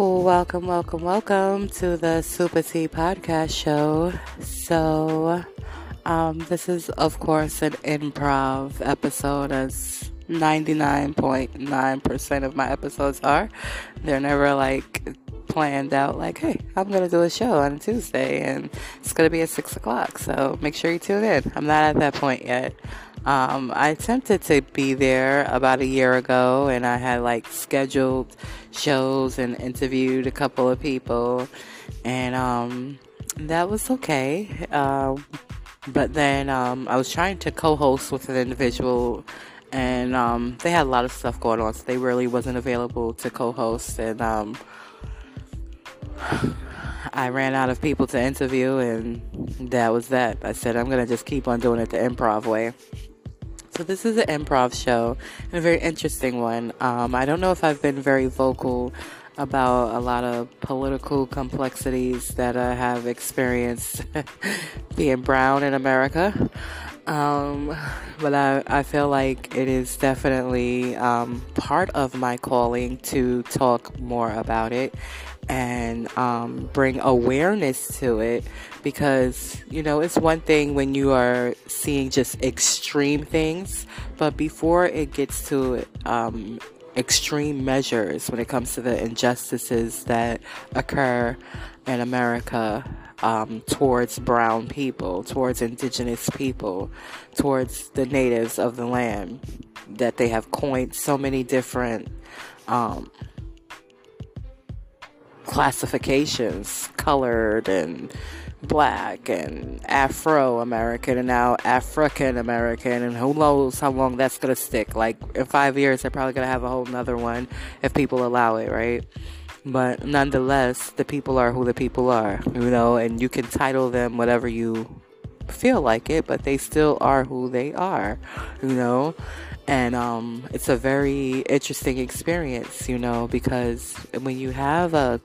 Welcome, welcome, welcome to the SupaTea podcast show. So, um, this is, of course, an improv episode, as 99.9% of my episodes are. They're never like planned out, like, hey, I'm going to do a show on Tuesday and it's going to be at 6 o'clock. So, make sure you tune in. I'm not at that point yet. Um, I attempted to be there about a year ago and I had like scheduled shows and interviewed a couple of people, and um, that was okay. Um, but then um, I was trying to co host with an individual, and um, they had a lot of stuff going on, so they really wasn't available to co host. And um, I ran out of people to interview, and that was that. I said, I'm to just keep on doing it the improv way. So this is an improv show and a very interesting one. Um, I don't know if I've been very vocal about a lot of political complexities that I have experienced being brown in America. Um, but I, I feel like it is definitely um, part of my calling to talk more about it and um, bring awareness to it because you know it's one thing when you are seeing just extreme things but before it gets to um, extreme measures when it comes to the injustices that occur in america um, towards brown people towards indigenous people towards the natives of the land that they have coined so many different um, classifications colored and black and Afro American and now African American and who knows how long that's gonna stick. Like in five years they're probably gonna have a whole nother one if people allow it, right? But nonetheless, the people are who the people are, you know, and you can title them whatever you feel like it, but they still are who they are, you know and um, it's a very interesting experience, you know, because when you have a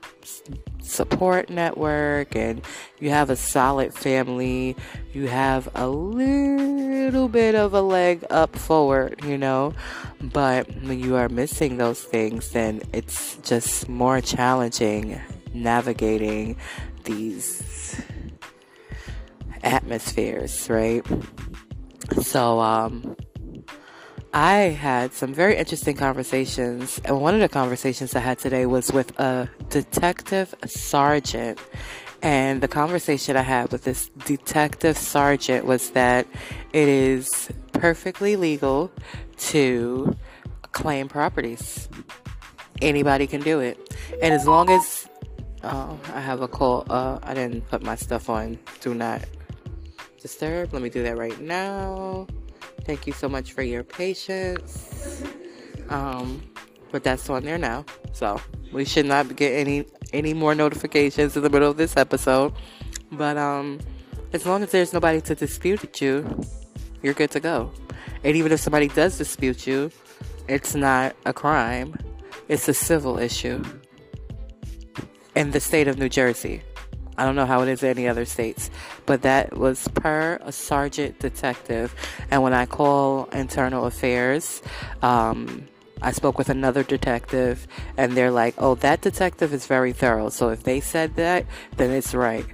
support network and you have a solid family, you have a little bit of a leg up forward, you know. But when you are missing those things, then it's just more challenging navigating these atmospheres, right? So, um, I had some very interesting conversations, and one of the conversations I had today was with a detective sergeant. And the conversation I had with this detective sergeant was that it is perfectly legal to claim properties. Anybody can do it. And as long as oh, I have a call, uh, I didn't put my stuff on. Do not disturb. Let me do that right now. Thank you so much for your patience. Um, but that's on there now. So we should not get any any more notifications in the middle of this episode. But um, as long as there's nobody to dispute you, you're good to go. And even if somebody does dispute you, it's not a crime. It's a civil issue in the state of New Jersey. I don't know how it is in any other states, but that was per a sergeant detective. And when I call internal affairs, um, I spoke with another detective, and they're like, oh, that detective is very thorough. So if they said that, then it's right.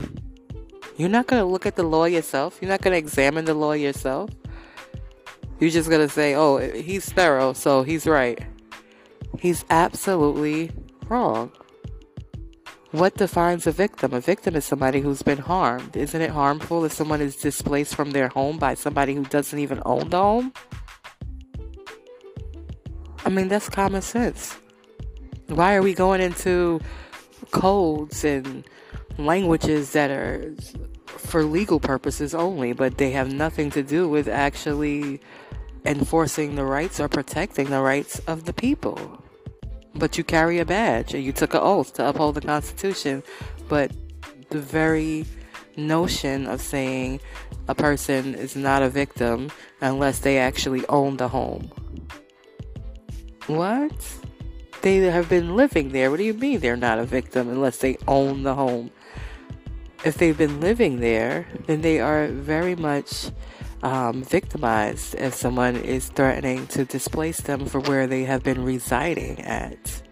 You're not going to look at the law yourself, you're not going to examine the law yourself. You're just going to say, oh, he's thorough, so he's right. He's absolutely wrong. What defines a victim? A victim is somebody who's been harmed. Isn't it harmful if someone is displaced from their home by somebody who doesn't even own the home? I mean, that's common sense. Why are we going into codes and languages that are for legal purposes only, but they have nothing to do with actually enforcing the rights or protecting the rights of the people? But you carry a badge and you took an oath to uphold the Constitution. But the very notion of saying a person is not a victim unless they actually own the home. What? They have been living there. What do you mean they're not a victim unless they own the home? If they've been living there, then they are very much um, victimized if someone is threatening to displace them from where they have been residing at.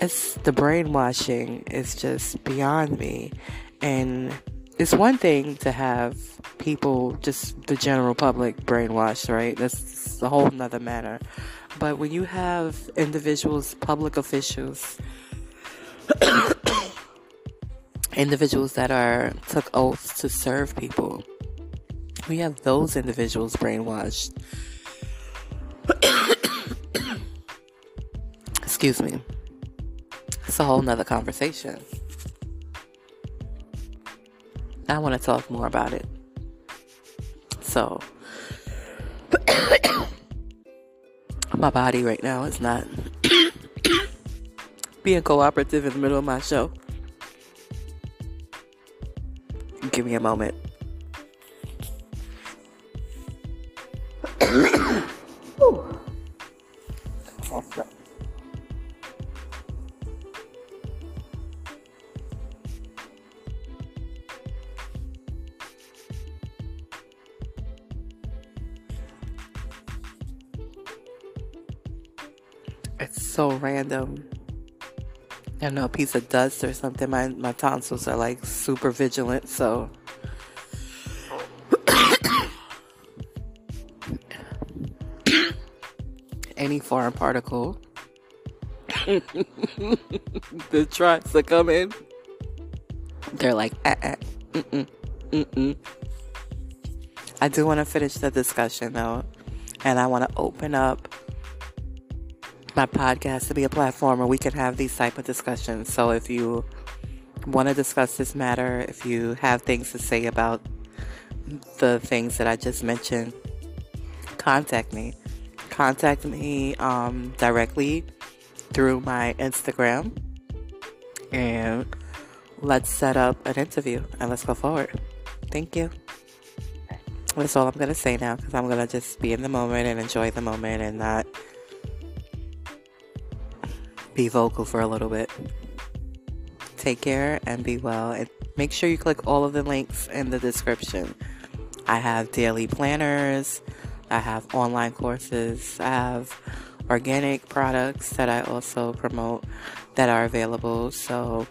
it's the brainwashing is just beyond me. And it's one thing to have people, just the general public, brainwashed, right? That's a whole nother matter. But when you have individuals, public officials, individuals that are took oaths to serve people, we have those individuals brainwashed. Excuse me. It's a whole nother conversation. I want to talk more about it. So, my body right now is not being cooperative in the middle of my show. Give me a moment. It's so random. I don't know a piece of dust or something. My my tonsils are like super vigilant, so any foreign particle tries to come in, they're like, uh, uh, mm-mm, mm-mm. I do want to finish the discussion though, and I want to open up my podcast to be a platform where we can have these type of discussions. So if you want to discuss this matter, if you have things to say about the things that I just mentioned, contact me. Contact me um, directly through my Instagram and let's set up an interview and let's go forward. Thank you. That's all I'm going to say now because I'm going to just be in the moment and enjoy the moment and not be vocal for a little bit. Take care and be well. And make sure you click all of the links in the description. I have daily planners, I have online courses, I have organic products that I also promote that are available. So,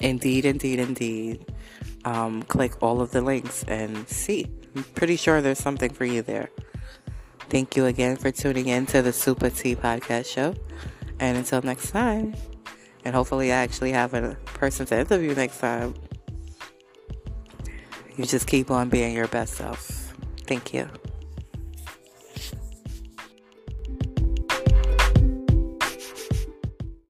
indeed, indeed, indeed, um, click all of the links and see. I'm pretty sure there's something for you there. Thank you again for tuning in to the SupaTea podcast show. And until next time, and hopefully I actually have a person to interview next time, you just keep on being your best self. Thank you.